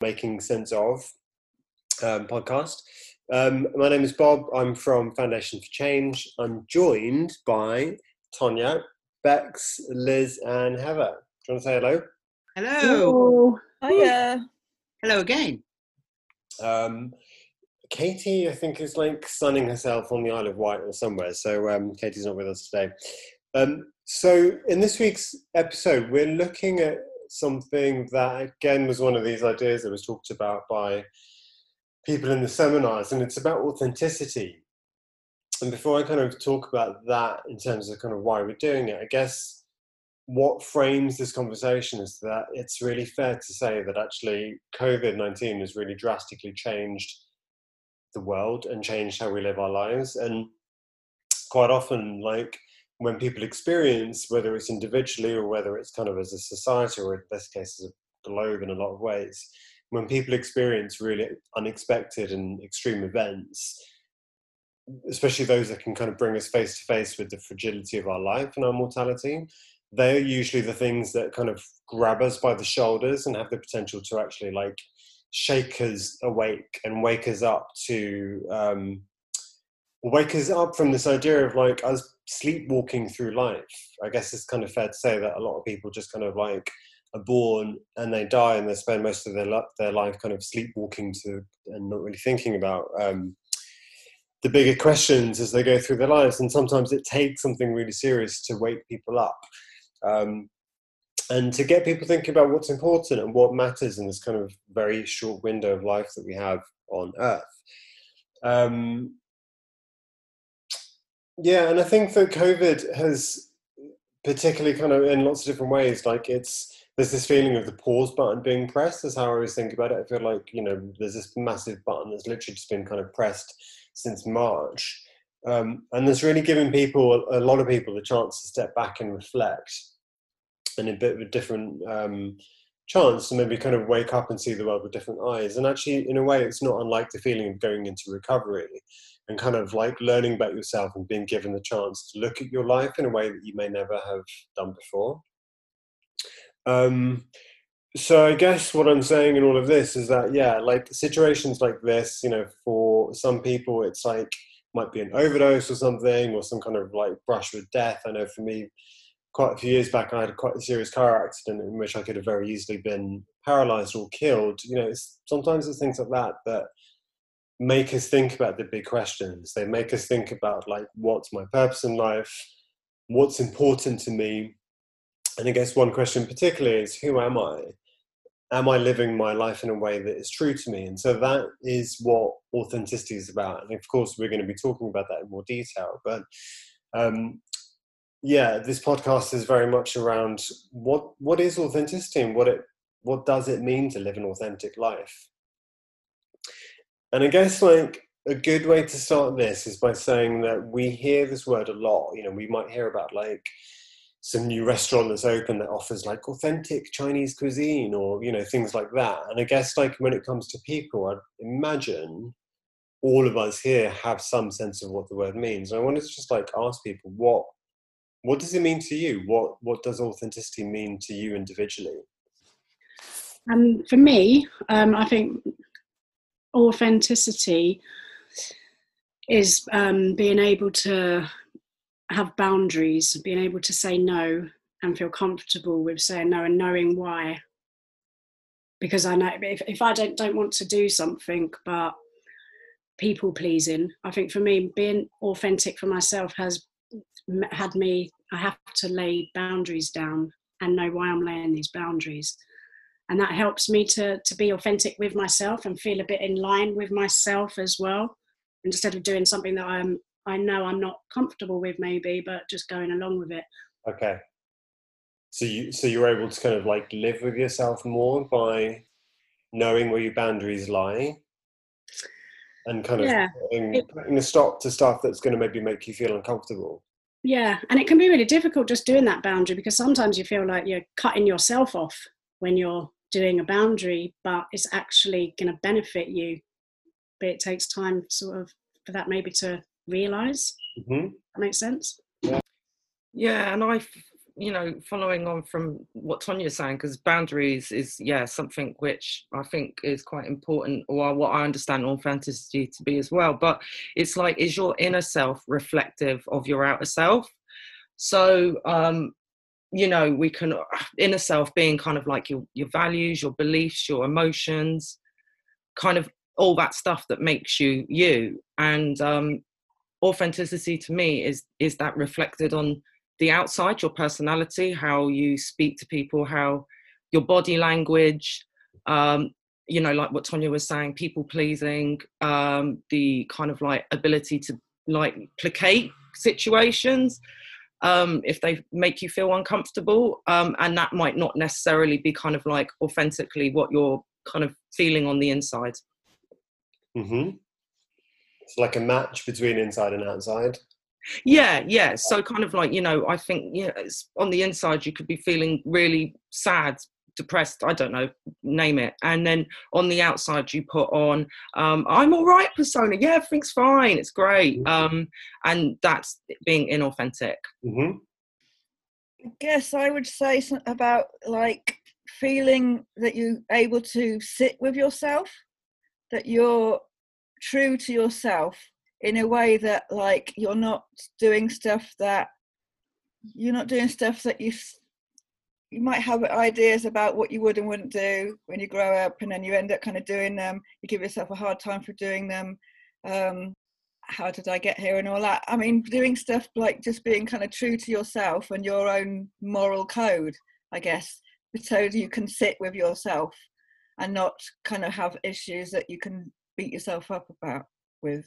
Making Sense of um, podcast. Um, my name is Bob. I'm from Foundation for Change. I'm joined by Tonya, Bex, Liz, and Heather. Do you want to say hello? Hello. Hiya. Hello again. Um, Katie, I think, is like sunning herself on the Isle of Wight or somewhere. So um, Katie's not with us today. Um, so in this week's episode, we're looking at something that again was one of these ideas that was talked about by people in the seminars, and it's about authenticity. And before I kind of talk about that in terms of kind of why we're doing it, I guess what frames this conversation is that it's really fair to say that actually COVID 19 has really drastically changed the world and changed how we live our lives. And quite often, like when people experience, whether it's individually or whether it's kind of as a society or in this case as a globe in a lot of ways, when people experience really unexpected and extreme events, especially those that can kind of bring us face to face with the fragility of our life and our mortality, they're usually the things that kind of grab us by the shoulders and have the potential to actually like shake us awake and wake us up to um, wake us up from this idea of like us sleepwalking through life. I guess it's kind of fair to say that a lot of people just kind of like are born and they die and they spend most of their their life kind of sleepwalking to and not really thinking about um, the bigger questions as they go through their lives. And sometimes it takes something really serious to wake people up. Um, and to get people thinking about what's important and what matters in this kind of very short window of life that we have on earth. Um, yeah, and I think that COVID has particularly kind of in lots of different ways, like it's there's this feeling of the pause button being pressed. Is how I always think about it. I feel like you know there's this massive button that's literally just been kind of pressed since March, um, and that's really giving people a lot of people the chance to step back and reflect, and a bit of a different um, chance to maybe kind of wake up and see the world with different eyes. And actually, in a way, it's not unlike the feeling of going into recovery and kind of like learning about yourself and being given the chance to look at your life in a way that you may never have done before. Um, so I guess what I'm saying in all of this is that yeah, like situations like this, you know, for some people it's like might be an overdose or something, or some kind of like brush with death. I know for me, quite a few years back, I had quite a serious car accident in which I could have very easily been paralyzed or killed. You know, it's, sometimes it's things like that that make us think about the big questions. They make us think about like what's my purpose in life, what's important to me. And I guess one question particularly is who am I? Am I living my life in a way that is true to me? And so that is what authenticity is about. And of course, we're going to be talking about that in more detail. But um, yeah, this podcast is very much around what what is authenticity and what it what does it mean to live an authentic life and I guess like a good way to start this is by saying that we hear this word a lot. You know, we might hear about like some new restaurant that's open that offers like authentic Chinese cuisine or, you know, things like that. And I guess like when it comes to people, I'd imagine all of us here have some sense of what the word means. And I wanted to just like ask people what what does it mean to you? What what does authenticity mean to you individually? Um, for me, um, I think authenticity is um, being able to have boundaries, being able to say no and feel comfortable with saying no and knowing why. Because I know if, if I don't don't want to do something, but people pleasing, I think for me being authentic for myself has had me. I have to lay boundaries down and know why I'm laying these boundaries and that helps me to to be authentic with myself and feel a bit in line with myself as well. Instead of doing something that i'm i know i'm not comfortable with maybe but just going along with it. Okay. So you so you're able to kind of like live with yourself more by knowing where your boundaries lie? And kind of yeah, putting, it, putting a stop to stuff that's going to maybe make you feel uncomfortable? Yeah and it can be really difficult just doing that boundary because sometimes you feel like you're cutting yourself off when you're doing a boundary, but it's actually going to benefit you. But it takes time, sort of, for that maybe to realize. Mm-hmm. That makes sense. Yeah. yeah, and I you know, following on from what Tonya's saying, because boundaries is, yeah, something which I think is quite important, or what I understand authenticity to be as well. But it's like, is your inner self reflective of your outer self? So, um, you know, we can, inner self being kind of like your, your values, your beliefs, your emotions, kind of all that stuff that makes you you. And um, authenticity to me is is that reflected on the outside, your personality, how you speak to people, how your body language, um, you know, like what Tonya was saying, people pleasing, um, the kind of like ability to like placate situations um, if they make you feel uncomfortable. Um, and that might not necessarily be kind of like authentically what you're kind of feeling on the inside. Mm-hmm. It's like a match between inside and outside. Yeah, yeah. So kind of like you know, I think yeah, on the inside you could be feeling really sad, depressed. I don't know, name it. And then on the outside you put on, um, I'm all right, persona. Yeah, everything's fine. It's great. Mm-hmm. Um, and that's being inauthentic. Mm-hmm. I guess I would say something about like feeling that you're able to sit with yourself, that you're true to yourself in a way that like you're not doing stuff that you're not doing stuff that you you might have ideas about what you would and wouldn't do when you grow up and then you end up kind of doing them. You give yourself a hard time for doing them. Um how did i get here and all that? I mean doing stuff like just being kind of true to yourself and your own moral code i guess so you can sit with yourself and not kind of have issues that you can beat yourself up about with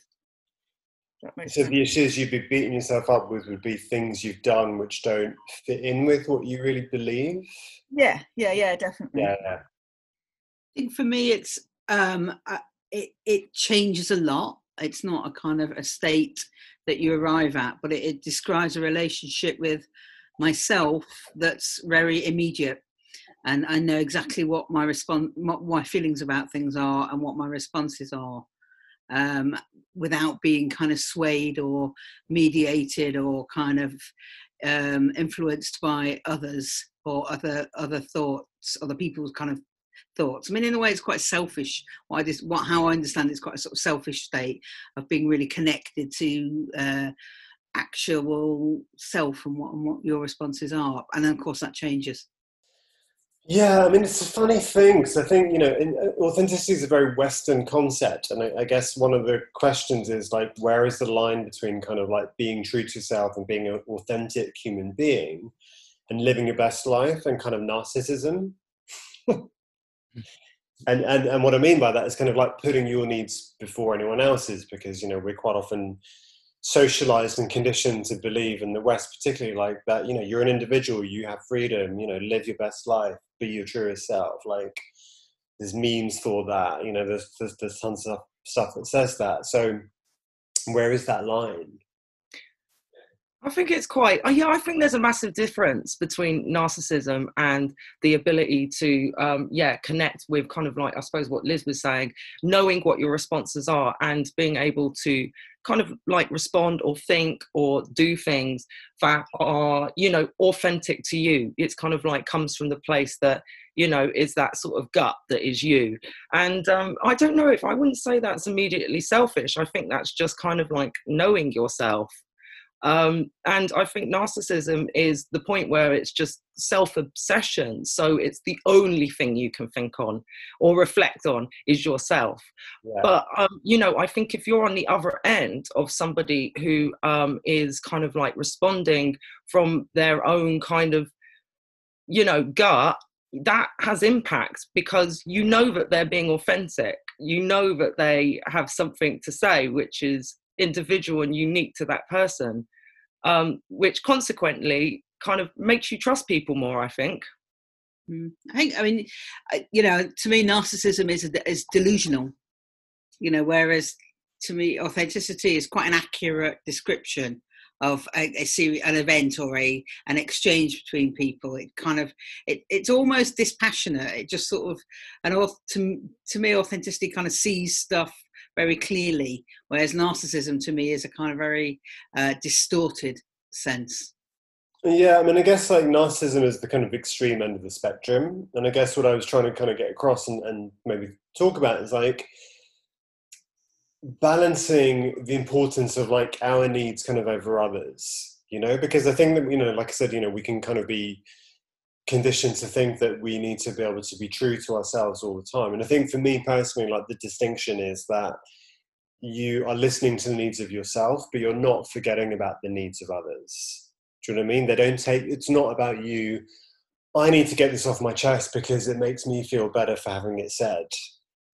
so sense. the issues you'd be beating yourself up with would be things you've done which don't fit in with what you really believe. Yeah, yeah, yeah, definitely. Yeah, yeah. I think for me, it's um, uh, it it changes a lot. It's not a kind of a state that you arrive at, but it, it describes a relationship with myself that's very immediate and I know exactly what my response, what my feelings about things are, and what my responses are um, without being kind of swayed or mediated or kind of um, influenced by others or other other thoughts, other people's kind of thoughts. I mean, in a way, it's quite selfish. Why this? What? How I understand it's quite a sort of selfish state of being really connected to. Uh, actual self and what, and what your responses are and then of course that changes yeah, I mean, it's a funny thing because I think, you know, in, uh, authenticity is a very Western concept. And I, I, guess one of the questions is like, where is the line between kind of like being true to yourself and being an authentic human being and living your best life and kind of narcissism? and, and, and what I mean by that is kind of like putting your needs before anyone else's because, you know, we're quite often socialized and conditioned to believe in the west particularly like that you know you're an individual you have freedom you know live your best life be your truest self like there's memes for that you know there's there's, there's tons of stuff that says that. So where is that line I think it's quite, oh yeah, I think there's a massive difference between narcissism and the ability to, um, yeah, connect with kind of like, I suppose what Liz was saying, knowing what your responses are and being able to kind of like respond or think or do things that are, you know, authentic to you. It's kind of like comes from the place that, you know, is that sort of gut that is you. And um, I don't know if I wouldn't say that's immediately selfish. I think that's just kind of like knowing yourself um, and I think narcissism is the point where it's just self obsession. So it's the only thing you can think on or reflect on is yourself. Yeah. But, um, you know, I think if you're on the other end of somebody who um, is kind of like responding from their own kind of, you know, gut, that has impact because you know that they're being authentic. You know that they have something to say, which is individual and unique to that person um, which consequently kind of makes you trust people more. I think. Mm. I think. I mean, you know, to me, narcissism is is delusional. You know, whereas to me, authenticity is quite an accurate description of a, a series, an event or a an exchange between people. It kind of it, it's almost dispassionate. It just sort of and to to me, authenticity kind of sees stuff very clearly, whereas narcissism to me is a kind of very uh, distorted sense. Yeah, I mean, I guess like narcissism is the kind of extreme end of the spectrum. And I guess what I was trying to kind of get across and, and maybe talk about is like balancing the importance of like our needs kind of over others, you know, because I think that, you know, like I said, you know, we can kind of be conditioned to think that we need to be able to be true to ourselves all the time. And I think for me personally, like the distinction is that you are listening to the needs of yourself, but you're not forgetting about the needs of others do you know what I mean? They don't take, it's not about you. I need to get this off my chest because it makes me feel better for having it said.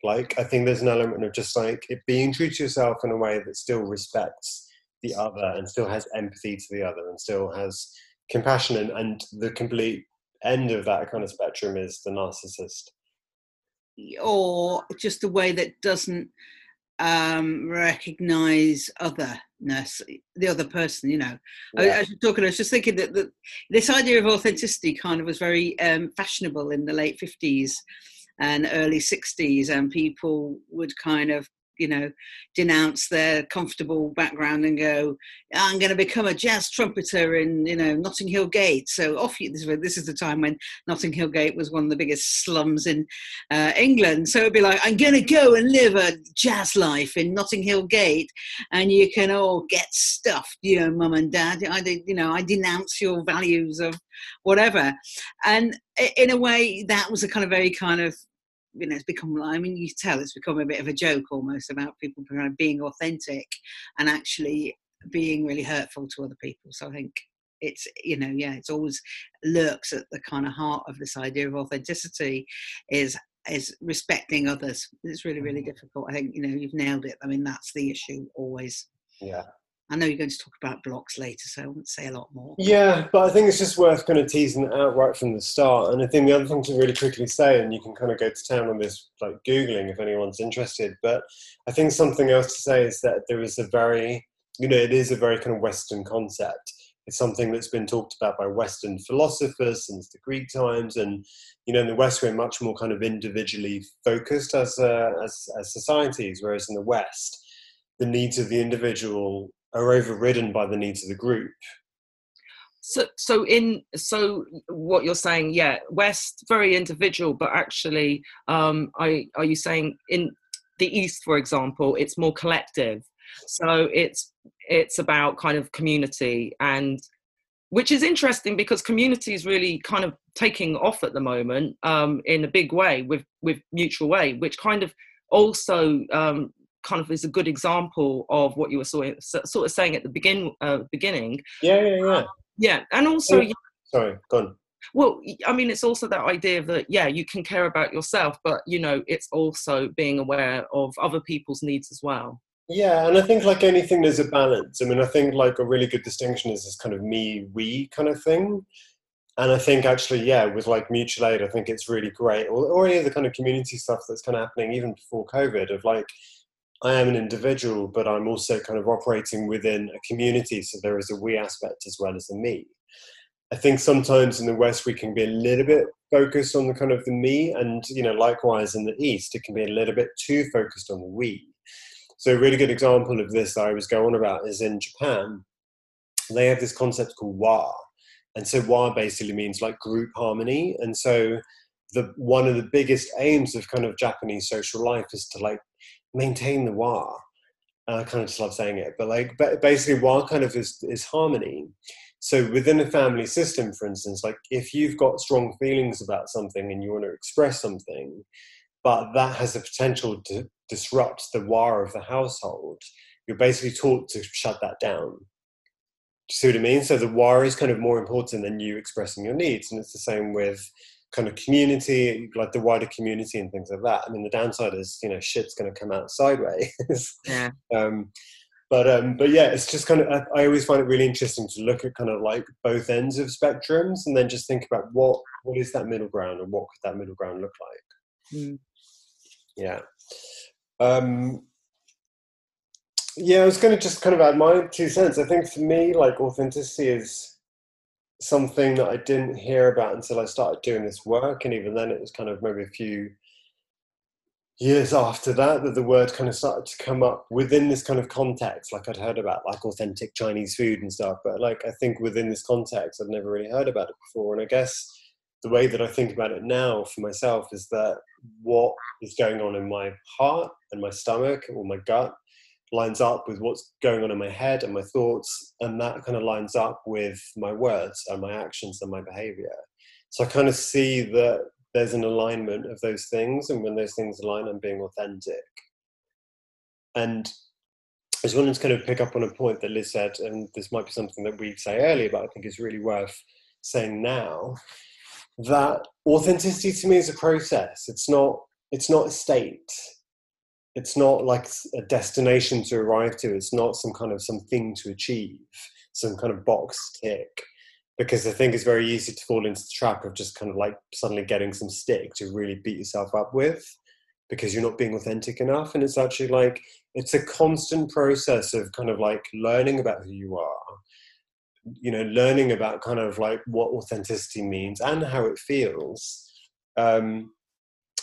Like, I think there's an element of just like it being true to yourself in a way that still respects the other and still has empathy to the other and still has compassion. And, and the complete end of that kind of spectrum is the narcissist. Or just a way that doesn't um, recognize otherness, the other person. You know, yeah. I, I, was talking. I was just thinking that, that this idea of authenticity kind of was very um, fashionable in the late fifties and early sixties, and people would kind of you know, denounce their comfortable background and go, I'm going to become a jazz trumpeter in, you know, Notting Hill Gate. So off you, this, this is the time when Notting Hill Gate was one of the biggest slums in uh, England. So it'd be like, I'm going to go and live a jazz life in Notting Hill Gate and you can all get stuffed, you know, mum and dad. I, you know, I denounce your values of whatever. And in a way, that was a kind of very kind of you know, it's become, I mean, you tell it's become a bit of a joke almost about people kind of being authentic and actually being really hurtful to other people. So I think it's, you know, yeah, it's always lurks at the kind of heart of this idea of authenticity is is respecting others. It's really, really mm-hmm. difficult. I think, you know, you've nailed it. I mean, that's the issue always. Yeah. I know you're going to talk about blocks later, so I won't say a lot more. Yeah, but I think it's just worth kind of teasing it out right from the start. And I think the other thing to really quickly say, and you can kind of go to town on this, like Googling if anyone's interested, but I think something else to say is that there is a very, you know, it is a very kind of Western concept. It's something that's been talked about by Western philosophers since the Greek times. And, you know, in the West, we're much more kind of individually focused as, as, as societies, whereas in the West, the needs of the individual are overridden by the needs of the group. So, so in so what you're saying, yeah, West very individual, but actually, um, I, are you saying in the East, for example, it's more collective? So it's it's about kind of community and which is interesting because community is really kind of taking off at the moment um, in a big way with with mutual aid, which kind of also um, kind of is a good example of what you were sort of, sort of saying at the begin uh, beginning. Yeah, yeah, yeah. Yeah, and also. Oh, sorry, go on. Well, I mean, it's also that idea that yeah, you can care about yourself, but you know, it's also being aware of other people's needs as well. Yeah, and I think like anything, there's a balance. I mean, I think like a really good distinction is this kind of me we kind of thing. And I think actually, yeah, with like mutual aid, I think it's really great, or, or any of the kind of community stuff that's kind of happening even before COVID, of like I am an individual, but I'm also kind of operating within a community. So there is a we aspect as well as a me. I think sometimes in the West we can be a little bit focused on the kind of the me, and you know, likewise in the East it can be a little bit too focused on the we. So a really good example of this that I was going about is in Japan. They have this concept called wa, and so wa basically means like group harmony, and so the one of the biggest aims of kind of Japanese social life is to like maintain the wa. I kind of just love saying it, but like but basically, wa kind of is, is harmony. So within a family system, for instance, like if you've got strong feelings about something and you want to express something, but that has the potential to disrupt the wa of the household, you're basically taught to shut that down. Do you see what I mean? So the wa is kind of more important than you expressing your needs, and it's the same with kind of community, like the wider community and things like that. I mean, the downside is, you know, shit's going to come out sideways. yeah. Um, but um, but yeah, it's just kind of I, always find it really interesting to look at kind of like both ends of spectrums and then just think about what what is that middle ground and what could that middle ground look like. Mm. Yeah. Um, yeah, I was going to just kind of add my two cents. I think for me, like authenticity is something that I didn't hear about until I started doing this work, and even then, it was kind of maybe a few years after that that the word kind of started to come up within this kind of context. Like I'd heard about like authentic Chinese food and stuff, but like I think within this context, I'd never really heard about it before. And I guess the way that I think about it now for myself is that what is going on in my heart and my stomach or my gut lines up with what's going on in my head and my thoughts, and that kind of lines up with my words and my actions and my behavior. So I kind of see that there's an alignment of those things, and when those things align, I'm being authentic. And I just wanted to kind of pick up on a point that Liz said, and this might be something that we say earlier, but I think is really worth saying now. That authenticity to me is a process. It's not. It's not a state it's not like a destination to arrive to it's not some kind of something to achieve some kind of box tick. Because i think it's very easy to fall into the trap of just kind of like suddenly getting some stick to really beat yourself up with because you're not being authentic enough and it's actually like it's a constant process of kind of like learning about who you are you know learning about kind of like what authenticity means and how it feels um,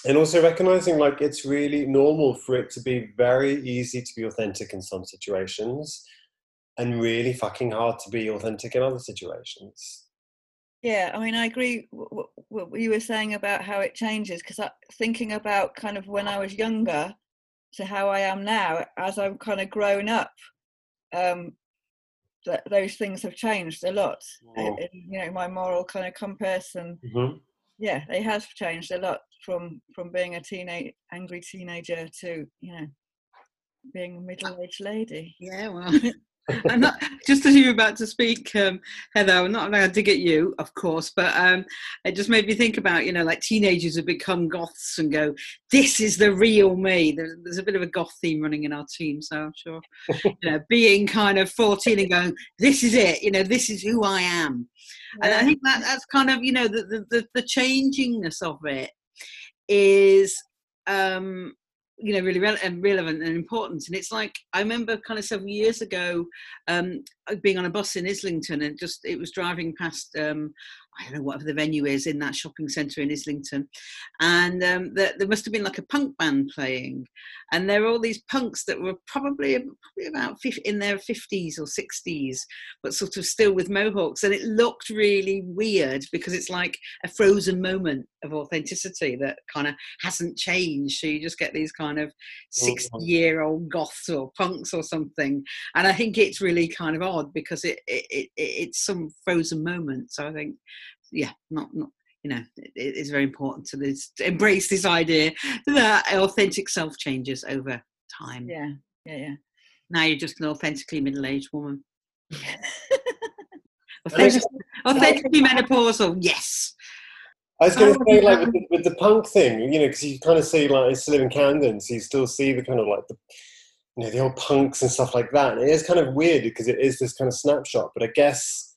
and also recognizing like it's really normal for it to be very easy to be authentic in some situations and really fucking hard to be authentic in other situations yeah i mean i agree what, what you were saying about how it changes because thinking about kind of when i was younger to how i am now as i've kind of grown up um those things have changed a lot oh. in, you know my moral kind of compass and mm-hmm. Yeah they have changed a lot from from being a teenage angry teenager to you know being a middle-aged lady. Yeah well I'm not just as you were about to speak, um, Heather. I'm not allowed to get you, of course, but um, it just made me think about you know like teenagers who become goths and go, "This is the real me." There's, there's a bit of a goth theme running in our team, so I'm sure you know being kind of 14 and going, "This is it," you know, "This is who I am," yeah. and I think that that's kind of you know the the, the, the changingness of it is um, you know really re- and relevant and important. And it's like i remember kind of several years ago um, being on a bus in islington and just it was driving past um, I don't know whatever the venue is in that shopping centre in Islington, and um, there, there, must have been like a punk band playing, and there were all these punks that were probably, probably about 50, in their fifties or sixties, but sort of still with mohawks, and it looked really weird because it's like a frozen moment of authenticity that kind of hasn't changed. So you just get these kind of sixty-year-old goths or punks or something, and I think it's really kind of odd because it, it, it it's some frozen moment. So I think yeah, not not you know, it, it's very important to, this, to embrace this idea that authentic self changes over time. Yeah, yeah, yeah. Now you're just an authentically middle-aged woman. authentically, authentically menopausal, yes. I was going to say, like with the, with the, punk thing, you know, because you kind of see like it's still live in Camden, so you still see the kind of like the, you know, the old punks and stuff like that. And it is kind of weird because it is this kind of snapshot. But I guess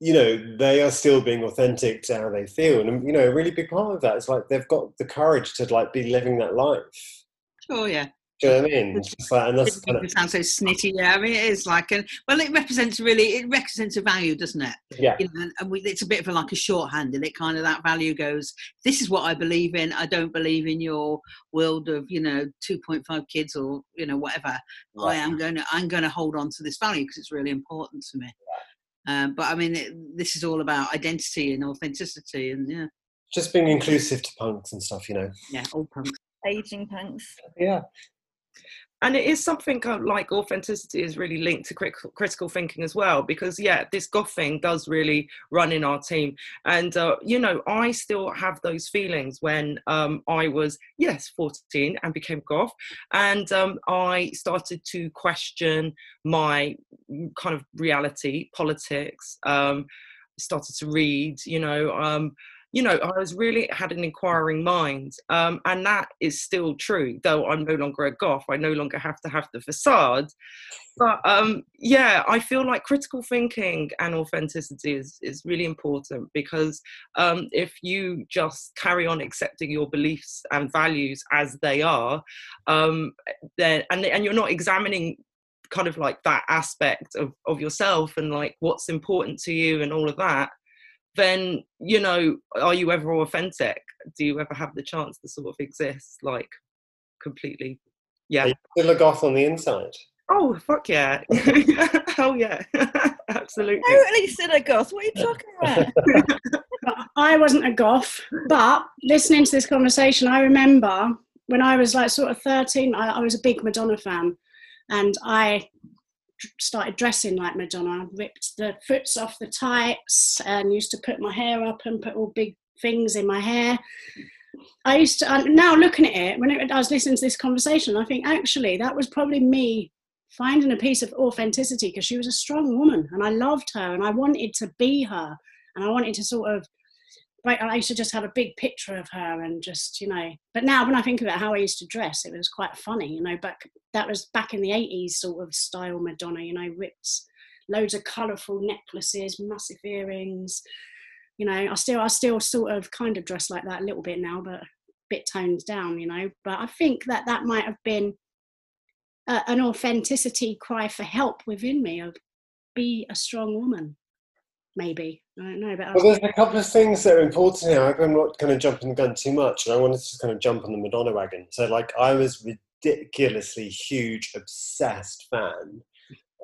you know they are still being authentic to how they feel and you know a really big part of that is like they've got the courage to like be living that life oh yeah do you know what I mean? Like, and that's kind of, sounds so snitty. Yeah, I mean, it is like, and well, it represents really, it represents a value, doesn't it? Yeah. You know, and we, it's a bit of a, like a shorthand, and it kind of that value goes. This is what I believe in. I don't believe in your world of you know 2.5 kids or you know whatever. Right. I am going to, I'm going to hold on to this value because it's really important to me. Um, but I mean, it, this is all about identity and authenticity, and yeah, just being inclusive to punks and stuff, you know. Yeah, all punks, aging punks. Yeah, and it is something like authenticity is really linked to critical thinking as well because yeah this goth thing does really run in our team. And uh, you know i still have those feelings when um, i was yes 14 and became goth and um, i started to question my kind of reality politics um, started to read you know um, you know, I was really had an inquiring mind, um, and that is still true. Though I'm no longer a goth, I no longer have to have the facade. But um, yeah, I feel like critical thinking and authenticity is is really important because um, if you just carry on accepting your beliefs and values as they are, um, then and and you're not examining kind of like that aspect of of yourself and like what's important to you and all of that then you know, are you ever authentic? Do you ever have the chance to sort of exist like completely? Yeah. Are you still a goth on the inside? Oh fuck yeah! Hell yeah! Absolutely. Totally still a goth. What are you talking about? I wasn't a goth, but listening to this conversation, I remember when I was like sort of 13, I, I was a big Madonna fan and I started dressing like Madonna. I ripped the foots off the tights and used to put my hair up and put all big things in my hair. I used to, I'm now looking at it, when it, I was listening to this conversation, I think actually that was probably me finding a piece of authenticity because she was a strong woman and I loved her and I wanted to be her and I wanted to sort of like I used to just have a big picture of her and just you know. But now when I think about how I used to dress, it was quite funny, you know. But that was back in the '80s sort of style Madonna, you know, ripped loads of colourful necklaces, massive earrings. You know, I still I still sort of kind of dress like that a little bit now, but a bit toned down, you know. But I think that that might have been a, an authenticity cry for help within me of be a strong woman maybe. I don't know. But well, there's a couple of things that are important here. I'm not going to jump in the gun too much, and I wanted to just kind of jump on the Madonna wagon. So, like, I was ridiculously huge, obsessed fan.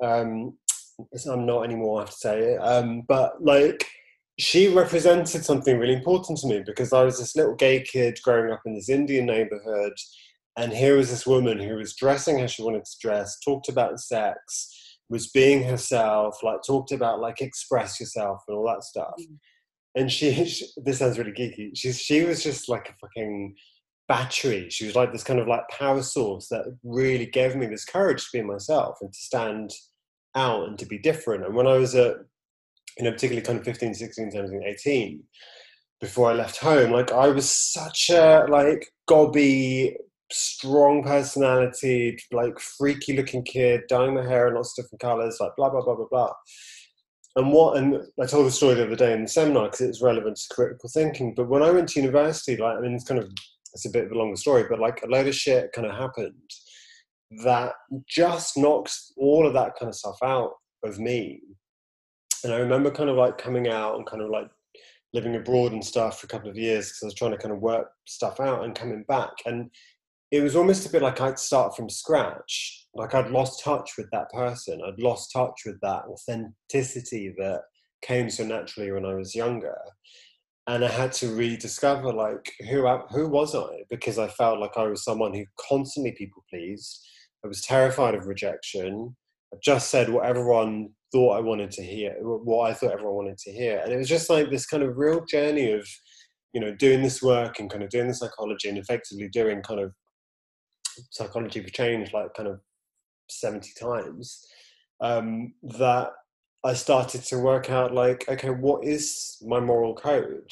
Um, I'm not anymore, I have to say. Um, but like, she represented something really important to me because I was this little gay kid growing up in this Indian neighborhood, and here was this woman who was dressing how she wanted to dress, talked about sex, was being herself, like talked about like express yourself and all that stuff. Mm. And she, she, this sounds really geeky. She she was just like a fucking battery. She was like this kind of like power source that really gave me this courage to be myself and to stand out and to be different. And when I was at, you know, particularly kind of 15, 16, 17, 18, before I left home, like I was such a like gobby strong personality, like freaky looking kid, dyeing my hair in lots of different colors, like blah, blah, blah, blah, blah. And what, and I told the story the other day in the seminar because it's relevant to critical thinking. But when I went to university, like, I mean, it's kind of, it's a bit of a longer story, but like a load of shit kind of happened that just knocks all of that kind of stuff out of me. And I remember kind of like coming out and kind of like living abroad and stuff for a couple of years because I was trying to kind of work stuff out and coming back. And it was almost a bit like I'd start from scratch. Like I'd lost touch with that person. I'd lost touch with that authenticity that came so naturally when I was younger. And I had to rediscover like who I, who was I? Because I felt like I was someone who constantly people pleased. I was terrified of rejection. I just said what everyone thought I wanted to hear, what I thought everyone wanted to hear. And it was just like this kind of real journey of, you know, doing this work and kind of doing the psychology and effectively doing kind of psychology for change like kind of 70 times um, that I started to work out like, okay, what is my moral code?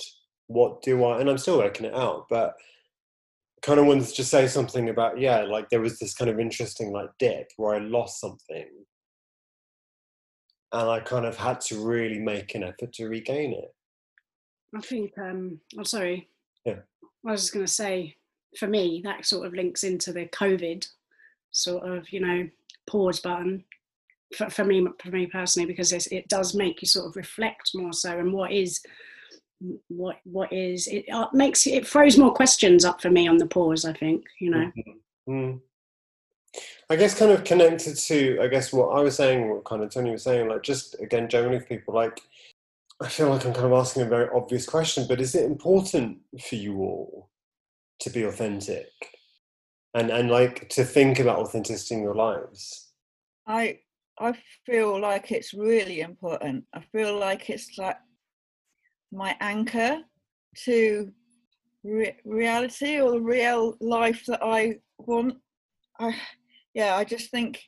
What do I, and I'm still working it out, but kind of wanted to just say something about, yeah, like there was this kind of interesting like dip where I lost something. And I kind of had to really make an effort to regain it. I think, um, I'm sorry. Yeah. I was just going to say, for me, that sort of links into the COVID sort of, you know, pause button for, for me, for me personally, because it does make you sort of reflect more so and what is, what what is it uh, makes it throws more questions up for me on the pause. I think you know. Mm-hmm. Mm. I guess kind of connected to I guess what I was saying, what kind of Tony was saying, like just again generally for people like I feel like I'm kind of asking a very obvious question, but is it important for you all to be authentic. And and like to think about authenticity in your lives. I i feel like it's really important. I feel like it's like my anchor to re- reality or the real life that i want. I yeah i just think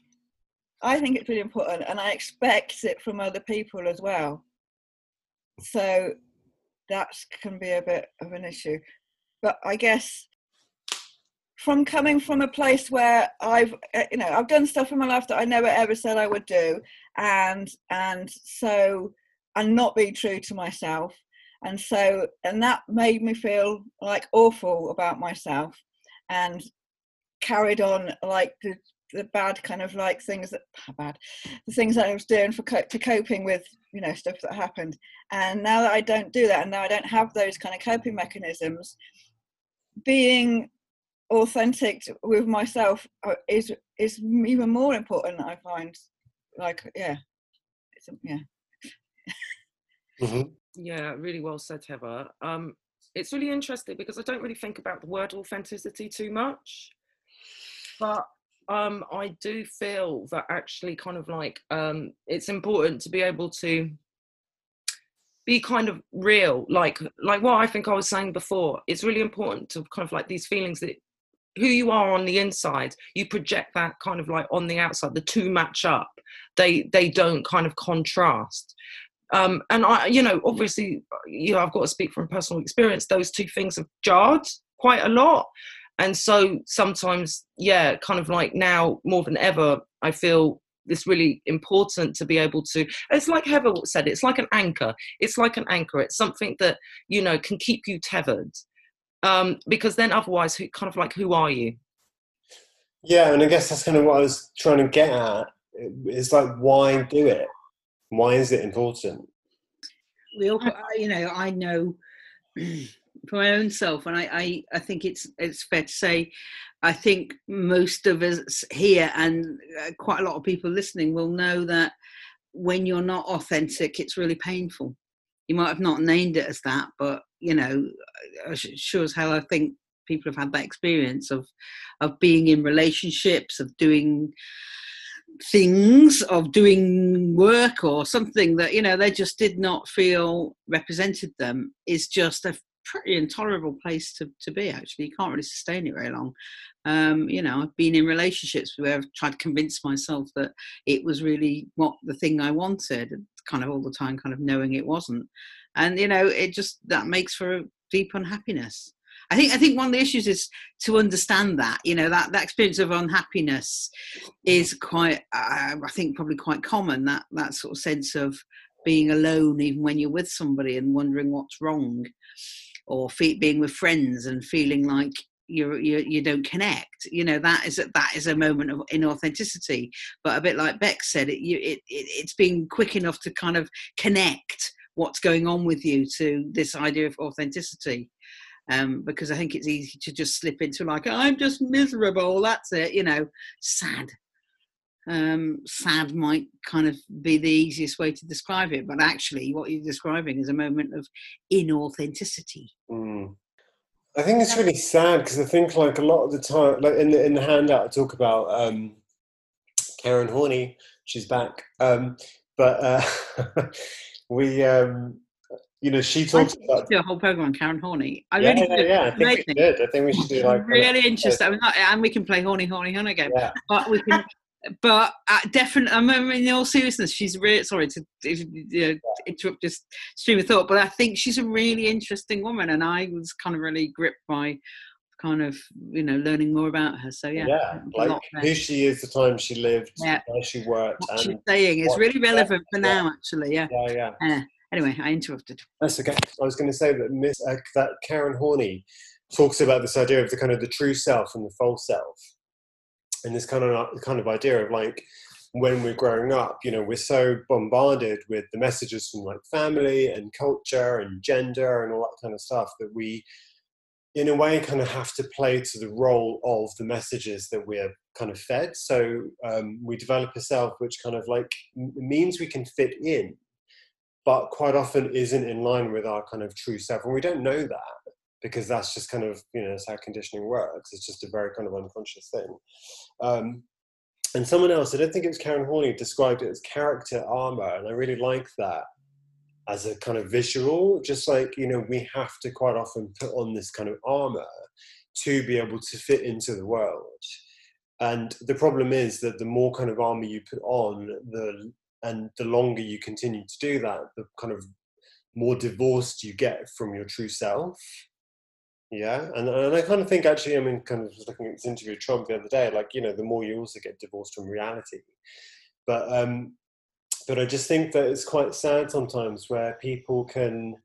i think it's really important and i expect it from other people as well. So that can be a bit of an issue but I guess from coming from a place where I've uh, you know I've done stuff in my life that I never ever said I would do, and and so and not be true to myself, and so and that made me feel like awful about myself, and carried on like the the bad kind of like things that bad the things that I was doing for to coping with you know stuff that happened. And now that I don't do that and now I don't have those kind of coping mechanisms being authentic with myself uh, is is even more important I find like yeah it's, yeah Mhm. Yeah, really well said, Heather. Um, it's really interesting because I don't really think about the word authenticity too much, but um, I do feel that actually, kind of like, um, it's important to be able to be kind of real, like like what I think I was saying before. It's really important to kind of like these feelings that who you are on the inside, you project that kind of like on the outside. The two match up. They they don't kind of contrast um, and I, you know, obviously, you know, I've got to speak from personal experience. Those two things have jarred quite a lot, and so sometimes, yeah, kind of like now more than ever, I feel it's really important to be able to. It's like Heather said, it's like an anchor. It's like an anchor. It's something that you know can keep you tethered, um, because then otherwise, who kind of like who are you? Yeah, and I guess that's kind of what I was trying to get at. It's like, why do it? Why is it important? we all you know i know for my own self and I, I i think it's it's fair to say i think most of us here and uh, quite a lot of people listening will know that when you're not authentic it's really painful. You might have not named it as that but you know sure as hell i think people have had that experience of of being in relationships of doing things of doing work or something that you know they just did not feel represented them. Is just a pretty intolerable place to, to be actually. You can't really sustain it very long. Um, you know i've been in relationships where i've tried to convince myself that it was really what the thing i wanted kind of all the time kind of knowing it wasn't. And you know it just that makes for a deep unhappiness. I think I think one of the issues is to understand that you know that that experience of unhappiness is quite uh, I think probably quite common that that sort of sense of being alone even when you're with somebody and wondering what's wrong or fe- being with friends and feeling like you you you don't connect you know that is a, that is a moment of inauthenticity but a bit like Bex said it you it, it it's being quick enough to kind of connect what's going on with you to this idea of authenticity um, because I think it's easy to just slip into like I'm just miserable. That's it, you know, sad. Um, sad might kind of be the easiest way to describe it, but actually, what you're describing is a moment of inauthenticity. Mm. I think it's really sad because I think like a lot of the time, like in the in the handout, I talk about um, Karen Horney. She's back, um, but uh, we um, you know, she talks about do a whole program on Karen Horney. I yeah, really yeah, yeah, I think Amazing. we did. I think we should do like really interesting. I mean, not, and we can play Horny, Horny, Horny again. Yeah. But we can. But uh, definitely, I mean, in all seriousness, she's really sorry to you know, interrupt this stream of thought, but I think she's a really interesting woman, and I was kind of really gripped by kind of you know learning more about her. So yeah, yeah, like who she is, the time she lived, Yeah. where she worked, what she's saying is really relevant for now. Actually, yeah. yeah, yeah. Uh, anyway, I interrupted. That's okay. I was going to say that Miss uh, that Karen Horney talks about this idea of the kind of the true self and the false self, and this kind of kind of idea of like when we're growing up, you know, we're so bombarded with the messages from like family and culture and gender and all that kind of stuff that we, in a way, kind of have to play to the role of the messages that we're kind of fed. So um, we develop a self which kind of like means we can fit in but quite often isn't in line with our kind of true self. And we don't know that because that's just kind of, you know, how conditioning works. It's just a very kind of unconscious thing. Um, and someone else, I don't think it was Karen Horney, described it as character armor. And I really like that as a kind of visual. Just like, you know, we have to quite often put on this kind of armor to be able to fit into the world. And the problem is that the more kind of armor you put on, the and the longer you continue to do that the kind of more divorced you get from your true self yeah and, and i kind of think actually i mean kind of was looking at this interview with trump the other day like you know the more you also get divorced from reality but um but i just think that it's quite sad sometimes where people can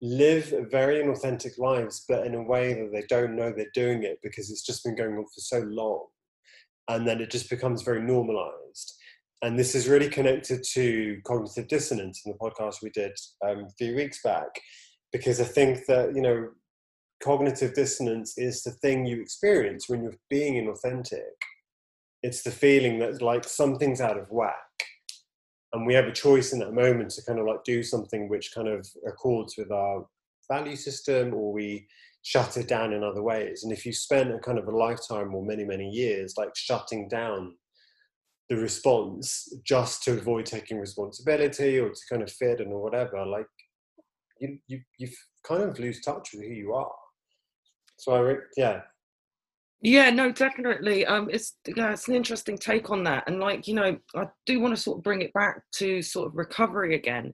live very inauthentic lives but in a way that they don't know they're doing it because it's just been going on for so long and then it just becomes very normalized. And this is really connected to cognitive dissonance in the podcast we did um, a few weeks back, because I think that, you know, cognitive dissonance is the thing you experience when you're being inauthentic. It's the feeling that like something's out of whack. And we have a choice in that moment to kind of like do something which kind of accords with our value system or we shut it down in other ways. And if you spend a kind of a lifetime or many, many years like shutting down the response just to avoid taking responsibility or to kind of fit and or whatever, like you you you kind of lose touch with who you are. So I re- yeah. Yeah, no, definitely. Um, it's yeah, it's an interesting take on that, and like you know, I do want to sort of bring it back to sort of recovery again,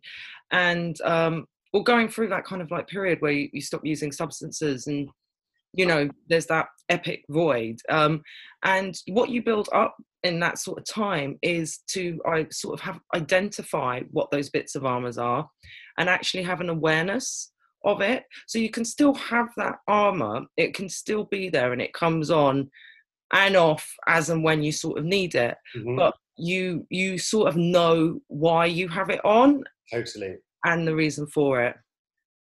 and um, or going through that kind of like period where you, you stop using substances and you know there's that epic void um, and what you build up in that sort of time is to i sort of have identify what those bits of armors are and actually have an awareness of it so you can still have that armor it can still be there and it comes on and off as and when you sort of need it Mhm. but you you sort of know why you have it on totally. and the reason for it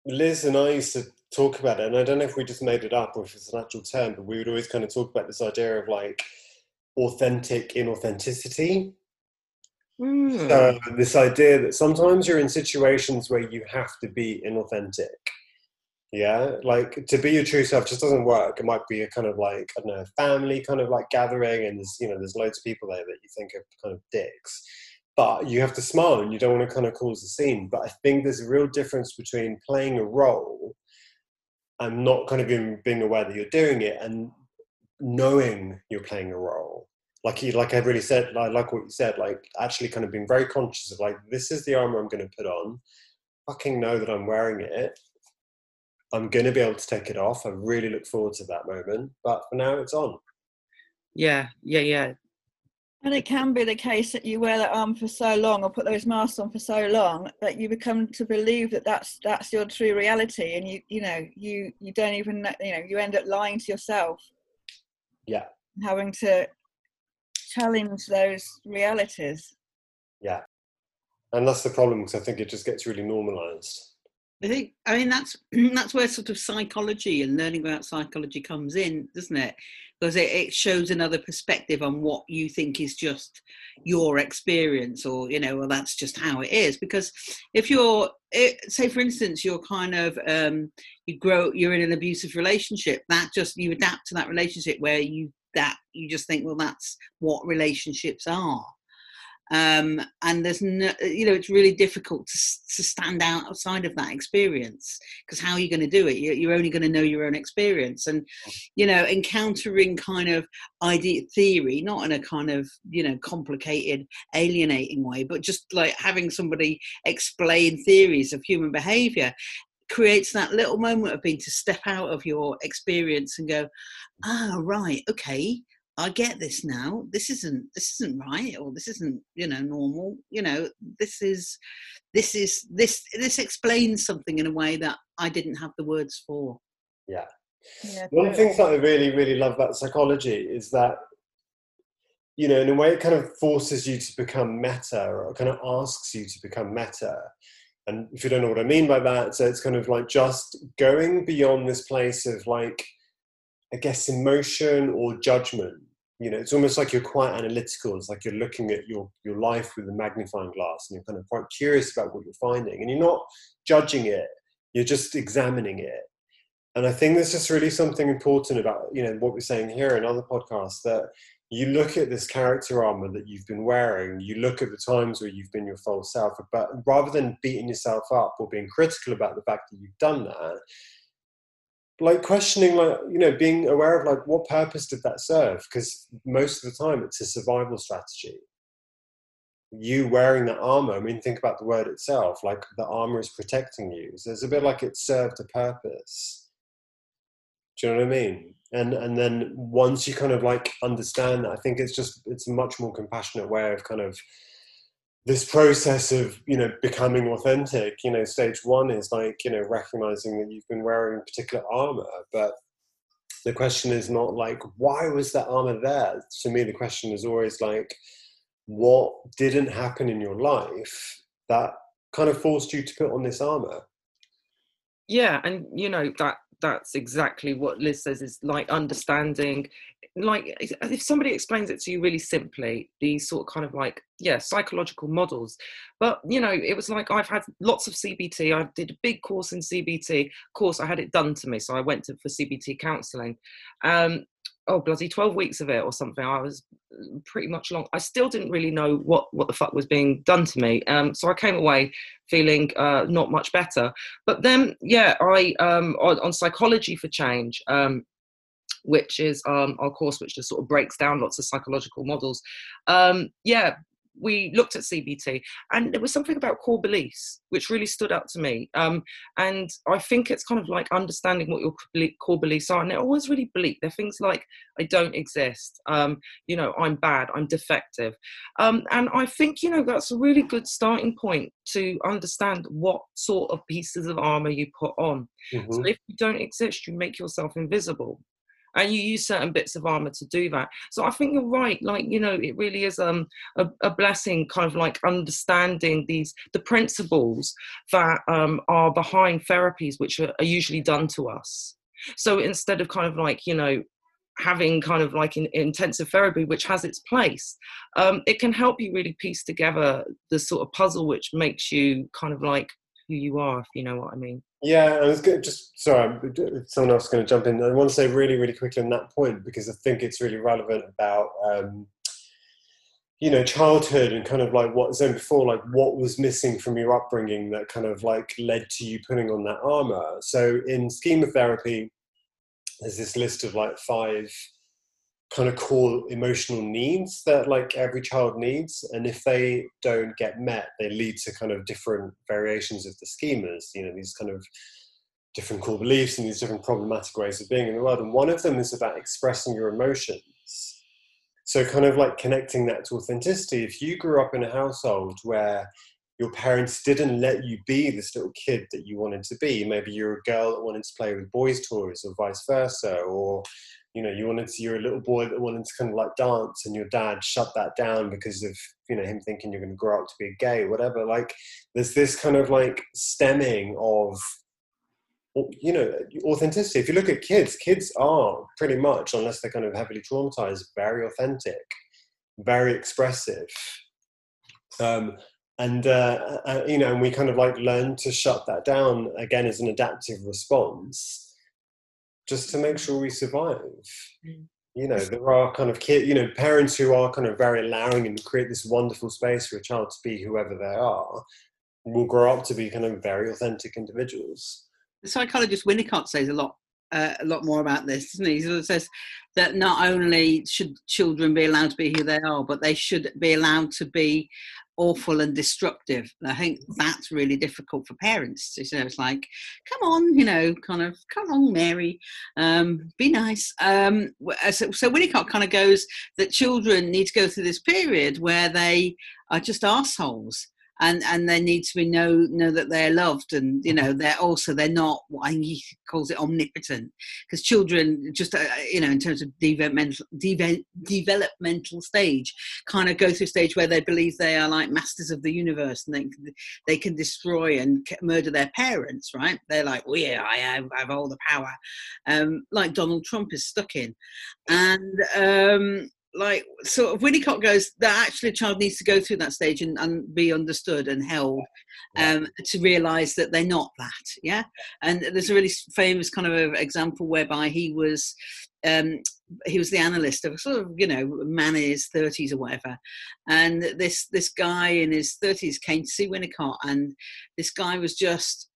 Liz and I used to talk about it, and I don't know if we just made it up or if it's an actual term, but we would always kind of talk about this idea of like authentic inauthenticity. Hmm. So this idea that sometimes you're in situations where you have to be inauthentic. Yeah, like to be your true self just doesn't work. It might be a kind of like I don't know, family kind of like gathering, and there's you know there's loads of people there that you think are kind of dicks, but you have to smile and you don't want to kind of cause a scene. But I think there's a real difference between playing a role and not kind of being aware that you're doing it and knowing you're playing a role like you like I've really said like, like what you said like actually kind of being very conscious of like this is the armor i'm going to put on. Fucking know that i'm wearing it. I'm going to be able to take it off. I really look forward to that moment but for now it's on. Yeah yeah yeah. And it can be the case that you wear that arm for so long or put those masks on for so long that you become to believe that that's that's your true reality, and you you know you you don't even know, you know you end up lying to yourself, yeah. Having to challenge those realities. yeah and that's the problem because i think it just gets really normalized I think I mean that's that's where sort of psychology and learning about psychology comes in, doesn't it? Because it, it shows another perspective on what you think is just your experience, or you know, well, that's just how it is. Because if you're, it, say, for instance, you're kind of um, you grow, you're in an abusive relationship, that just you adapt to that relationship where you that you just think, well, that's what relationships are. Um, and there's no, you know it's really difficult to, to stand outside of that experience because how are you going to do it? You're, you're only going to know your own experience. And you know encountering kind of idea theory not in a kind of you know complicated alienating way but just like having somebody explain theories of human behavior creates that little moment of being to step out of your experience and go ah right okay I get this now. This isn't this isn't right, or this isn't you know normal. You know this is this is this this explains something in a way that I didn't have the words for. yeah Yeah, One of the things that I really, really love about psychology is that, you know, in a way, it kind of forces you to become meta or kind of asks you to become meta. And if you don't know what I mean by that, so it's kind of like just going beyond this place of like, I guess, emotion or judgment. You know, it's almost like you're quite analytical. It's like you're looking at your, your life with a magnifying glass and you're kind of quite curious about what you're finding. And you're not judging it, you're just examining it and I think there's just really something important about you know what we're saying here in other podcasts that you look at this character armor that you've been wearing, you look at the times where you've been your false self, but rather than beating yourself up or being critical about the fact that you've done that, like questioning like you know being aware of like what purpose did that serve? Because most of the time it's a survival strategy. You wearing that armor i mean think about the word itself like the armor is protecting you. So it's a bit like it served a purpose. Do you know what i mean and and then once you kind of like understand that i think it's just it's a much more compassionate way of kind of this process of you know becoming authentic. You know stage one is like you know recognizing that you've been wearing particular armor but the question is not like why was that armor there? To me the question is always like what didn't happen in your life that kind of forced you to put on this armor? Yeah and you know that that's exactly what liz says is like understanding like if somebody explains it to you really simply these sort of kind of like yeah psychological models. But you know it was like i've had lots of cbt i did a big course in cbt of course i had it done to me so i went to for cbt counselling. Um oh bloody 12 weeks of it or something i was mm, pretty much long i still didn't really know what what the fuck was being done to me um so i came away feeling uh not much better but then yeah i um on, on psychology for change um which is um, our course, which just sort of breaks down lots of psychological models. Um, yeah, we looked at CBT, and there was something about core beliefs which really stood out to me. Um, and I think it's kind of like understanding what your core beliefs are, and they're always really bleak. They're things like I don't exist, um, you know, I'm bad, I'm defective, um, and I think you know that's a really good starting point to understand what sort of pieces of armor you put on. Mm-hmm. So if you don't exist, you make yourself invisible and you use certain bits of armor to do that. So i think you're right like you know it really is um a, a blessing kind of like understanding these the principles that um are behind therapies which are, are usually done to us. So instead of kind of like you know having kind of like in, intensive therapy which has its place um, it can help you really piece together the sort of puzzle which makes you kind of like who you are if you know what i mean yeah, I was going just sorry, someone else is going to jump in. I want to say really, really quickly on that point because I think it's really relevant about um, you know childhood and kind of like what zone before, like what was missing from your upbringing that kind of like led to you putting on that armor. So in schema therapy, there's this list of like five kind of core emotional needs that like every child needs and if they don't get met they lead to kind of different variations of the schemas you know these kind of different core beliefs and these different problematic ways of being in the world and one of them is about expressing your emotions. So kind of like connecting that to authenticity. If you grew up in a household where your parents didn't let you be this little kid that you wanted to be maybe you're a girl that wanted to play with boys toys or vice versa or you know you wanted to you're a little boy that wanted to kind of like dance and your dad shut that down because of you know him thinking you're going to grow up to be a gay whatever. Like there's this kind of like stemming of you know authenticity. If you look at kids kids are pretty much unless they're kind of heavily traumatized very authentic very expressive. Um, and uh, uh, you know and we kind of like learn to shut that down again as an adaptive response just to make sure we survive. Mm. You know, there are kind of kids, you know, parents who are kind of very allowing and create this wonderful space for a child to be whoever they are, will grow up to be kind of very authentic individuals. The psychologist Winnicott says a lot uh, a lot more about this, doesn't he? He says that not only should children be allowed to be who they are, but they should be allowed to be awful and destructive. And I think that's really difficult for parents. Know, it's like, come on, you know, kind of, come on, Mary, um, be nice. Um, so, so Winnicott kind of goes that children need to go through this period where they are just assholes and and they need to be know know that they're loved and you know they're also they're not what I think he calls it omnipotent. Because children just uh, you know in terms of developmental de- developmental stage kind of go through a stage where they believe they are like masters of the universe and they they can destroy and murder their parents right? They're like oh yeah I have, I have all the power. Um, like Donald Trump is stuck in. And um, like sort of Winnicott goes that actually a child needs to go through that stage and, and be understood and held um, to realize that they're not that yeah? And there's a really famous kind of example whereby he was um, he was the analyst of sort of you know man in his 30s or whatever. And this this guy in his 30s came to see Winnicott and this guy was just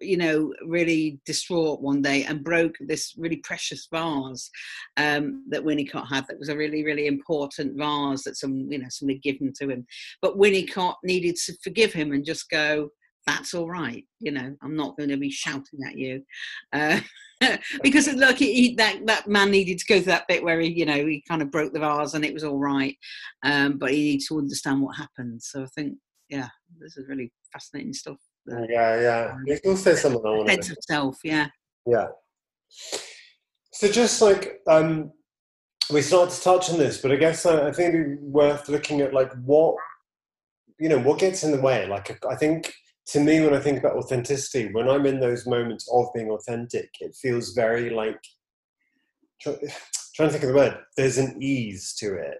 you know, really distraught one day and broke this really precious vase um, that Winnicott had. That was a really, really important vase that some, you know, somebody given to him. But Winnicott needed to forgive him and just go, "That's all right." You know, I'm not going to be shouting at you. Uh, because look, he, that that man needed to go through that bit where he, you know, he kind of broke the vase and it was all right, um, but he needs to understand what happened. So I think, yeah, this is really fascinating stuff. Yeah, yeah. There's also something I want. Sense of self, yeah. Yeah. So just like um, we started to touch on this, but I guess uh, I think it'd be worth looking at like what you know what gets in the way. Like I think to me, when I think about authenticity, when I'm in those moments of being authentic, it feels very like try, trying to think of the word. There's an ease to it.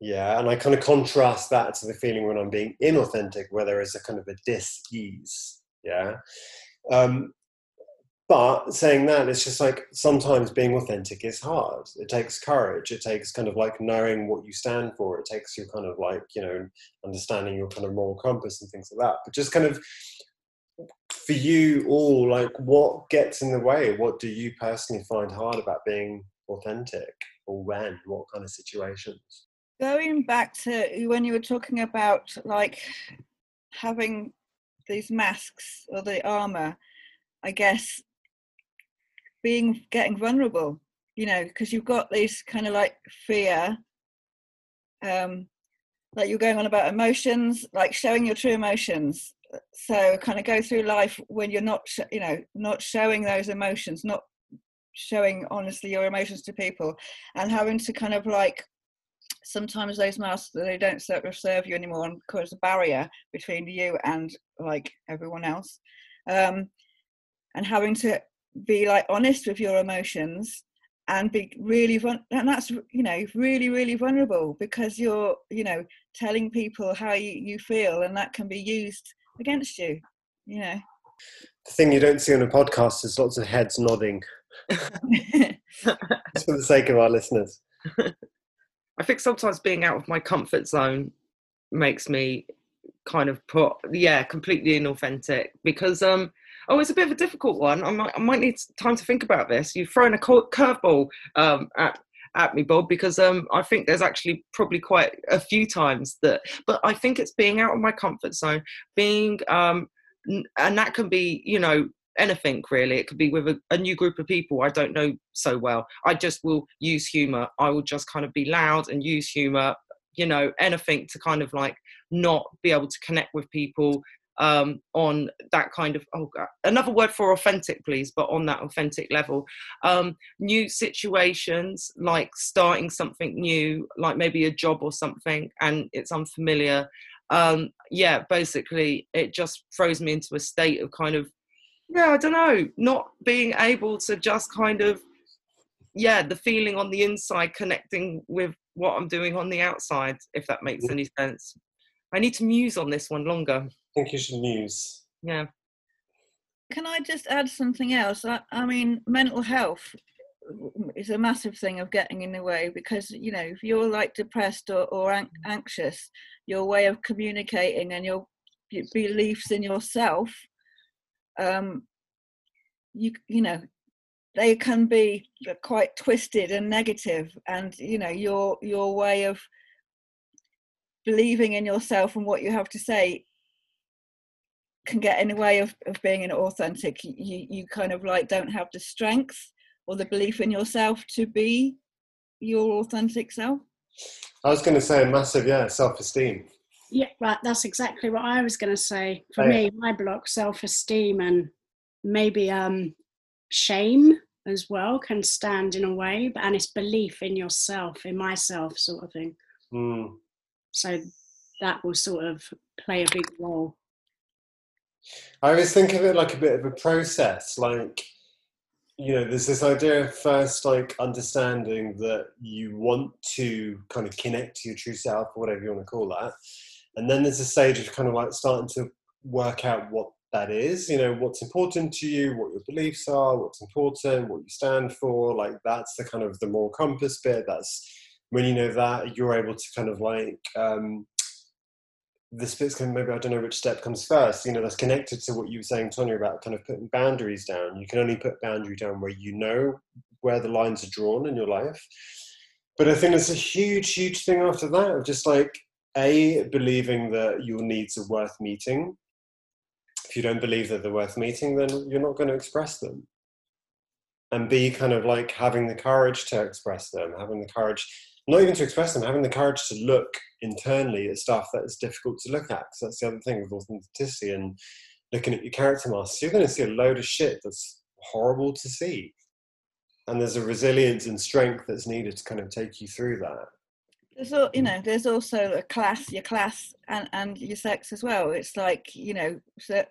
Yeah, and I kind of contrast that to the feeling when I'm being inauthentic, where there is a kind of a dis-ease. Yeah, um, but saying that, it's just like sometimes being authentic is hard. It takes courage. It takes kind of like knowing what you stand for. It takes you kind of like, you know, understanding your kind of moral compass and things like that. But just kind of for you all, like what gets in the way? What do you personally find hard about being authentic or when? What kind of situations? Going back to when you were talking about like having these masks or the armor, I guess being getting vulnerable you know because you've got this kind of like fear um like you're going on about emotions like showing your true emotions. So kind of go through life when you're not you know not showing those emotions not showing honestly your emotions to people and having to kind of like sometimes those masks they don't serve you anymore and cause a barrier between you and like everyone else. Um and having to be like honest with your emotions and be really and that's you know really really vulnerable because you're you know telling people how you, you feel and that can be used against you you know. The thing you don't see on a podcast is lots of heads nodding. Just for the sake of our listeners i think sometimes being out of my comfort zone makes me kind of put yeah completely inauthentic because um Oh, it's a bit of a difficult one. I might, I might need time to think about this. You've thrown a curveball um, at at me, Bob, because um, I think there's actually probably quite a few times that, but I think it's being out of my comfort zone, being, um, and that can be, you know, anything really. It could be with a, a, new group of people I don't know so well. I just will use humor. I will just kind of be loud and use humor, you know, anything to kind of like not be able to connect with people um, on that kind of oh God, another word for authentic please but on that authentic level um, new situations like starting something new like maybe a job or something and it's unfamiliar um, yeah basically it just throws me into a state of kind of yeah i don't know not being able to just kind of yeah the feeling on the inside connecting with what i'm doing on the outside if that makes any sense i need to muse on this one longer think you should muse. Yeah. Can I just add something else? I, I mean, mental health is a massive thing of getting in the way because you know if you're like depressed or, or an- anxious your way of communicating and your, your beliefs in yourself um you you know they can be quite twisted and negative and you know your your way of believing in yourself and what you have to say can get in the way of, of being an authentic. You you kind of like don't have the strength or the belief in yourself to be your authentic self. I was going to say massive yeah self-esteem yeah right that's exactly what i was going to say for oh, me my block self-esteem and maybe um shame as well can stand in a way but and it's belief in yourself in myself sort of thing mm. so that will sort of play a big role I always think of it like a bit of a process. Like, you know, there's this idea of first, like, understanding that you want to kind of connect to your true self, or whatever you want to call that. And then there's a stage of kind of like starting to work out what that is, you know, what's important to you, what your beliefs are, what's important, what you stand for. Like, that's the kind of the moral compass bit. That's when you know that, you're able to kind of like, um, the splits can maybe I don't know which step comes first. You know, that's connected to what you were saying, Tonya, about kind of putting boundaries down. You can only put boundary down where you know where the lines are drawn in your life. But I think there's a huge, huge thing after that of just like a believing that your needs are worth meeting. If you don't believe that they're worth meeting, then you're not going to express them. And B, kind of like having the courage to express them, having the courage not even to express them, having the courage to look internally at stuff that is difficult to look at. Because that's the other thing with authenticity and looking at your character masks. You're going to see a load of shit that's horrible to see. and there's a resilience and strength that's needed to kind of take you through that. There's all, you know, there's also a class, your class, and and your sex as well. It's like you know, so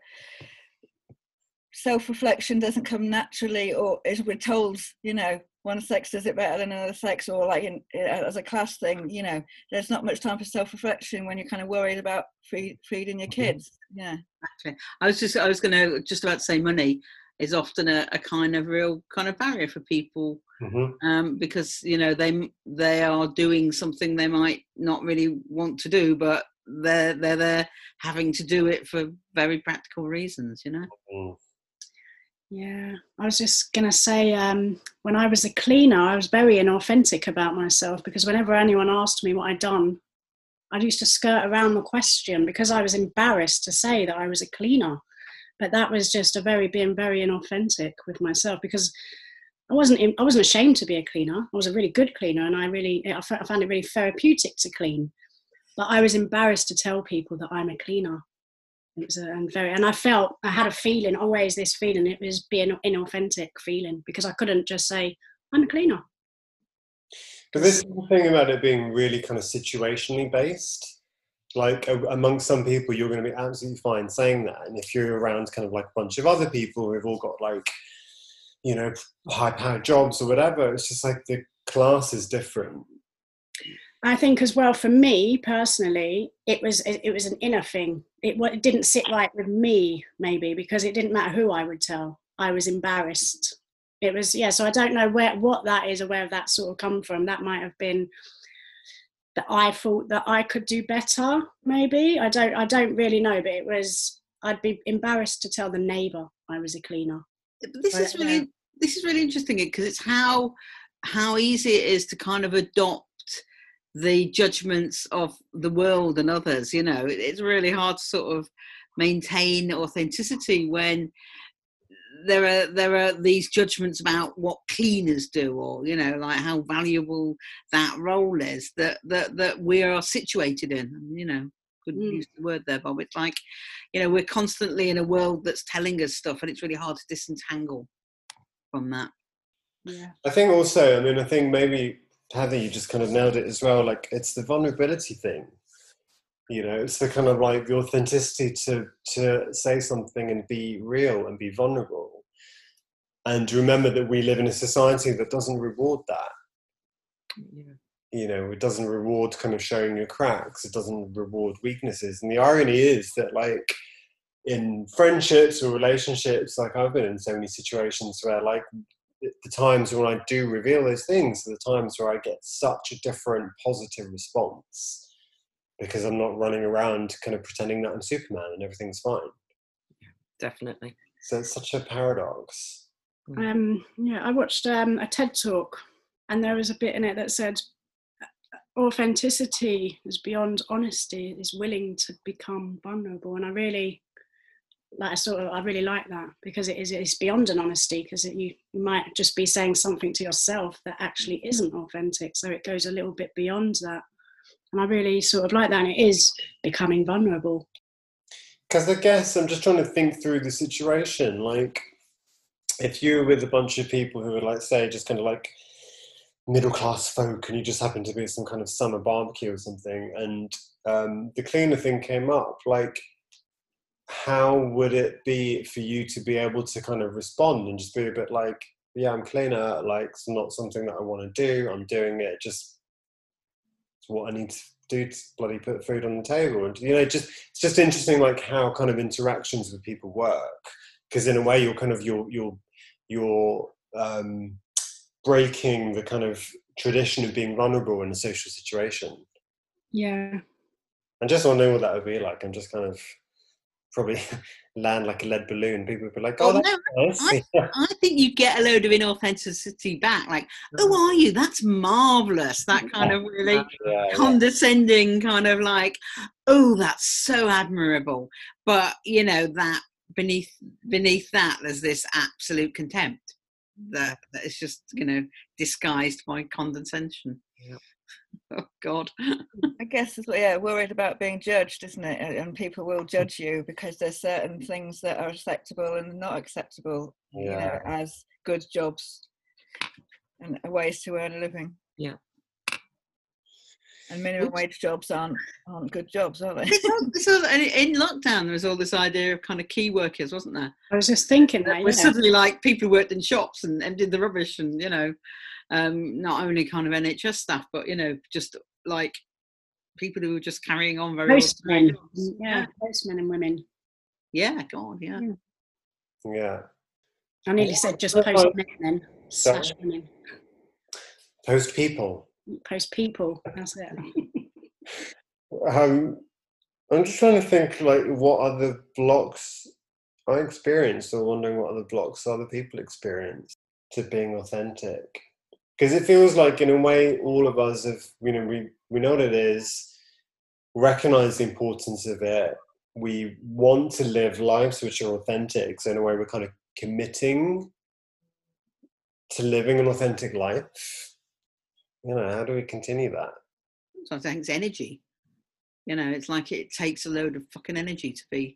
self-reflection doesn't come naturally, or as we're told, you know, one sex does it better than another sex, or like in, as a class thing. You know, there's not much time for self-reflection when you're kind of worried about feed, feeding your mm-hmm. kids. Yeah, Actually, I was just I was going to just about to say money is often a, a kind of real kind of barrier for people Mhm. um, because you know they they are doing something they might not really want to do, but they're they're there having to do it for very practical reasons. You know. Mm. Yeah, I was just going to say, um, when I was a cleaner, I was very inauthentic about myself because whenever anyone asked me what I'd done, I used to skirt around the question because I was embarrassed to say that I was a cleaner. But that was just a very being very inauthentic with myself because I wasn't I wasn't ashamed to be a cleaner. I was a really good cleaner, and I really I found it really therapeutic to clean. But I was embarrassed to tell people that I'm a cleaner. It was a, and very, and I felt I had a feeling, always this feeling. It was being inauthentic feeling because I couldn't just say I'm a cleaner. But this thing about it being really kind of situationally based. Like amongst some people, you're going to be absolutely fine saying that, and if you're around kind of like a bunch of other people who've all got like, you know, high-powered jobs or whatever, it's just like the class is different. I think as well for me personally, it was it was an inner thing. It, it didn't sit right with me maybe because it didn't matter who I would tell. I was embarrassed. It was yeah. So I don't know where what that is or where that sort of come from. That might have been that I thought that I could do better. Maybe I don't I don't really know. But it was I'd be embarrassed to tell the neighbour I was a cleaner. But this is really this is really interesting eh, because it's how how easy it is to kind of adopt the judgments of the world and others. You know, it's really hard to sort of maintain authenticity when there are there are these judgments about what cleaners do or you know like how valuable that role is that that that we are situated in you know couldn't Mm. use the word there bob it's like you know we're constantly in a world that's telling us stuff and it's really hard to disentangle from that Yeah. I think also, I mean, I think maybe Heather, you just kind of nailed it as well. Like it's the vulnerability thing. You know, it's the kind of like the authenticity to to say something and be real and be vulnerable, and remember that we live in a society that doesn't reward that. Yeah. You know, it doesn't reward kind of showing your cracks. It doesn't reward weaknesses. And the irony is that, like, in friendships or relationships, like I've been in so many situations where, like, the times when I do reveal those things are the times where I get such a different positive response because I'm not running around kind of pretending that I'm Superman and everything's fine. Definitely. So it's such a paradox. Um, yeah, I watched um, a TED talk, and there was a bit in it that said, "Authenticity is beyond honesty; is willing to become vulnerable." And I really, like, I sort of, I really like that because it is, it's beyond an honesty because you, you might just be saying something to yourself that actually isn't authentic. So it goes a little bit beyond that, and I really sort of like that. And it is becoming vulnerable. Because I guess I'm just trying to think through the situation. Like, if you're with a bunch of people who are, like, say, just kind of like middle class folk, and you just happen to be at some kind of summer barbecue or something, and um, the cleaner thing came up, like, how would it be for you to be able to kind of respond and just be a bit like, yeah, I'm cleaner, like, it's not something that I want to do, I'm doing it just it's what I need to do to bloody put food on the table. And, you know, just it's just interesting, like, how kind of interactions with people work. Because in a way, you're kind of, you're, you're, you're, um, breaking the kind of tradition of being vulnerable in a social situation. Yeah, And just wondering what that would be like. I'm just kind of probably land like a lead balloon. People would be like, "Oh, that's no, nice." I think you get a load of inauthenticity back. Like, oh, mm. are you? That's marvelous. That kind of really yeah, yeah. condescending, kind of like, oh, that's so admirable. But you know that beneath beneath that, there's this absolute contempt that that is just you know disguised by condescension. Oh God. I guess yeah, worried about being judged, isn't it? And- And people will judge you because there's certain things that are acceptable and not acceptable, you know, as good jobs. and ways to earn a living. Yeah. And minimum Oops. wage jobs aren't aren't good jobs, are they? This all- this all- and in lockdown, there was all this idea of kind of key workers, wasn't there? I was just thinking that. We're Yeah. suddenly like people who worked in shops and emptied the rubbish, and you know, um, not only kind of NHS staff, but you know, just like people who were just carrying on very Postmen. ordinary jobs. Yeah, postmen and women. yeah, God, yeah. Yeah. I nearly said just Oh, post men then. Slash women. Post people. Post people. That's it. Um, I'm just trying to think like what other blocks I experienced, or wondering what other blocks other people experience to being authentic. Because it feels like, in a way, all of us have, you know, we we know what it is, recognize the importance of it. We want to live lives which are authentic. So in a way, we're kind of committing to living an authentic life. You know, how do we continue that? So I think it's energy. You know, it's like it takes a load of fucking energy to be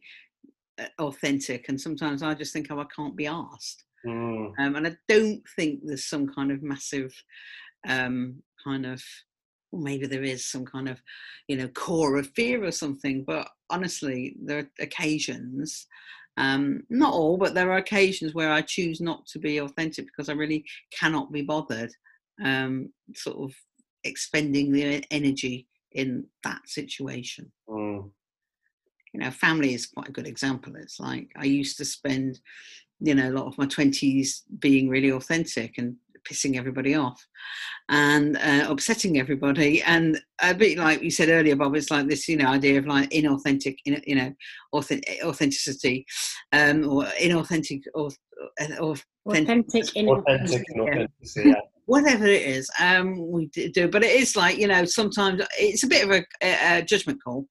uh, authentic, and sometimes I just think, oh, I can't be asked. Mm. Um, and I don't think there's some kind of massive um, kind of, well, maybe there is some kind of, you know, core of fear or something. But honestly, there are occasions, um, not all, but there are occasions where I choose not to be authentic because I really cannot be bothered, um, sort of expending the e- energy in that situation Mm. you know family is quite a good example it's like i used to spend you know a lot of my 20s being really authentic and pissing everybody off and uh, upsetting everybody and a bit like you said earlier bob it's like this you know idea of like inauthentic in- you know authentic, authenticity um or inauthentic or, or Authentic in authentic and Yeah. authenticity. Yeah. Whatever it is um we do but it is like you know sometimes it's a bit of a, a, a judgment call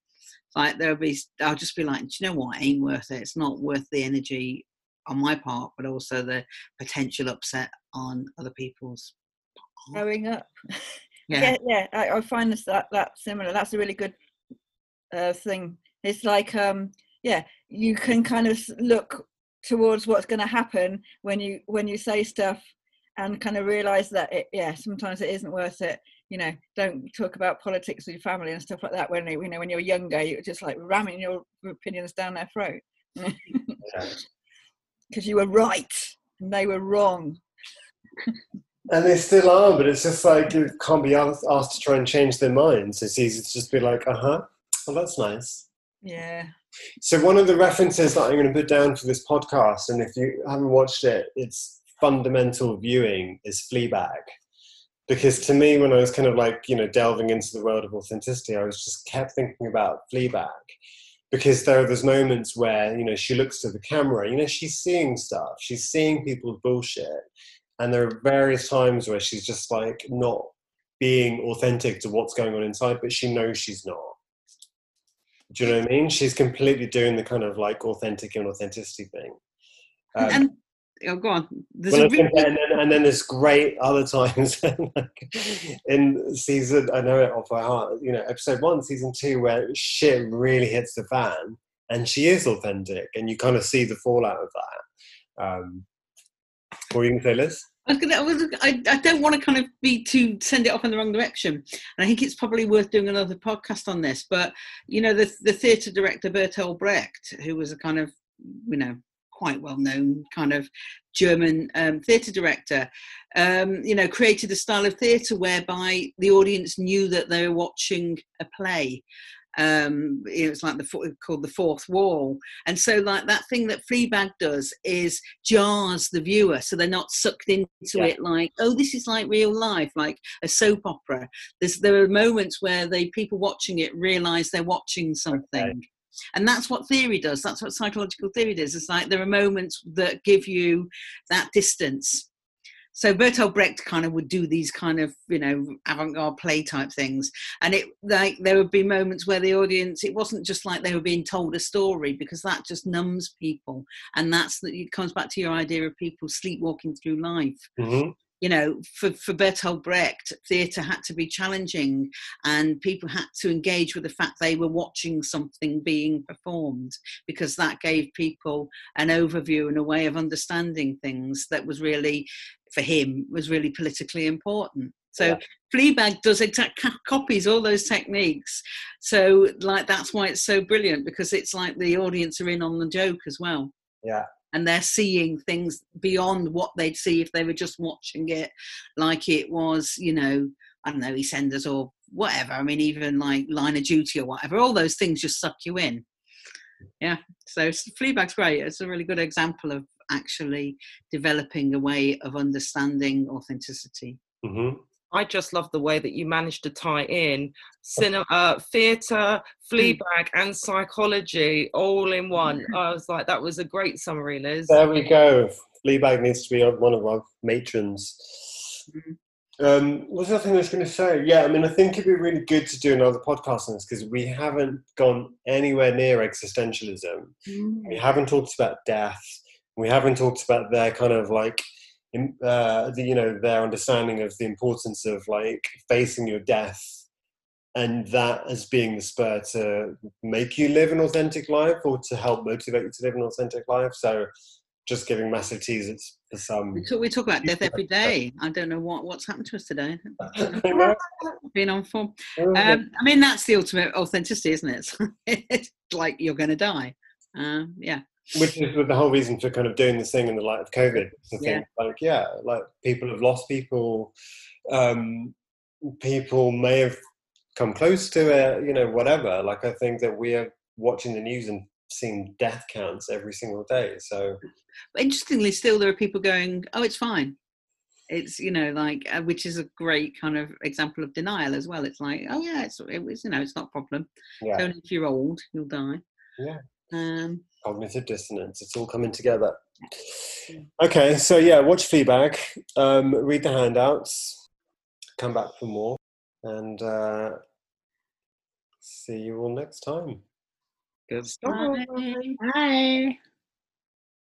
like there'll be i'll just be like do you know what ain't worth it it's not worth the energy on my part but also the potential upset on other people's. Growing up. yeah yeah, yeah. I, I find this that that similar. That's a really good uh, thing. It's like, um, yeah, you can kind of look towards what's going to happen when you when you say stuff, and kind of realize that it, yeah, sometimes it isn't worth it. You know, don't talk about politics with your family and stuff like that. When you know when you're younger, you're just like ramming your opinions down their throat Yeah. because you were right and they were wrong. And they still are, but it's just like you can't be asked, asked to try and change their minds. It's easy to just be like, uh huh, well, that's nice. Yeah. So, one of the references that I'm going to put down for this podcast, and if you haven't watched it, it's fundamental viewing, is Fleabag. Because to me, when I was kind of like, you know, delving into the world of authenticity, I was just kept thinking about Fleabag. Because there are those moments where, you know, she looks to the camera, you know, she's seeing stuff, she's seeing people's bullshit. And there are various times where she's just like not being authentic to what's going on inside, but she knows she's not. Do you know what I mean? She's completely doing the kind of like authentic and authenticity thing. Um, and oh go on there's well, really, and, then, and then there's great other times in season, I know it off by heart, you know, episode one, season two, where shit really hits the fan and she is authentic and you kind of see the fallout of that. Um, what were you going to say, Liz? I was gonna. I, was, I, I don't want to kind of be to send it off in the wrong direction, and I think it's probably worth doing another podcast on this. But you know, the the theatre director Bertolt Brecht, who was a kind of you know quite well known kind of German um, theatre director, um, you know, created a style of theatre whereby the audience knew that they were watching a play. Um, you know, it's like the called the fourth wall, and so like that thing that Fleabag does is jars the viewer, so they're not sucked into Yeah. it like, oh, this is like real life, like a soap opera. There's there are moments where the people watching it realise they're watching something. And that's what theory does. That's what psychological theory does. It's like there are moments that give you that distance. So Bertolt Brecht kind of would do these kind of, you know, avant-garde play type things. And it like there would be moments where the audience, it wasn't just like they were being told a story because that just numbs people. And that's that it comes back to your idea of people sleepwalking through life. Mm-hmm. You know, for, for Bertolt Brecht, theatre had to be challenging and people had to engage with the fact they were watching something being performed because that gave people an overview and a way of understanding things that was really, for him, was really politically important. So yeah. Fleabag does exact copies all those techniques. So like that's why it's so brilliant because it's like the audience are in on the joke as well. Yeah and they're seeing things beyond what they'd see if they were just watching it like it was you know i don't know eastenders or whatever. I mean even like line of duty or whatever. All those things just suck you in. Yeah so fleabag's great. It's a really good example of actually developing a way of understanding authenticity. Mm-hmm. I just love the way that you managed to tie in cinema, uh, theatre, Fleabag, and psychology all in one. I was like, that was a great summary, Liz. There we go. Fleabag needs to be one of our matrons. Mm-hmm. Um, what's the thing I was going to say? Yeah, I mean, I think it'd be really good to do another podcast on this because we haven't gone anywhere near existentialism. Mm. We haven't talked about death. We haven't talked about their kind of like uh, the, you know their understanding of the importance of like facing your death and that as being the spur to make you live an authentic life or to help motivate you to live an authentic life. So just giving massive teasers for some we talk, we talk about death every day. I don't know what what's happened to us today. Being on form. Um, i mean that's the ultimate authenticity isn't it? It's like you're going to die. Uh, yeah which is the whole reason for kind of doing this thing in the light of COVID. To yeah. think like, yeah, like people have lost people. Um, people may have come close to it, you know, whatever. Like I think that we are watching the news and seeing death counts every single day. So, but interestingly, still there are people going, "Oh, it's fine." It's you know like uh, which is a great kind of example of denial as well. It's like, oh yeah, it's it was you know it's not a problem. Yeah. only if you're old, you'll die. Yeah. Um, cognitive dissonance. It's all coming together. Okay, so yeah, watch Fleabag, um, read the handouts, come back for more, and uh, see you all next time. Good stuff. Bye. Bye.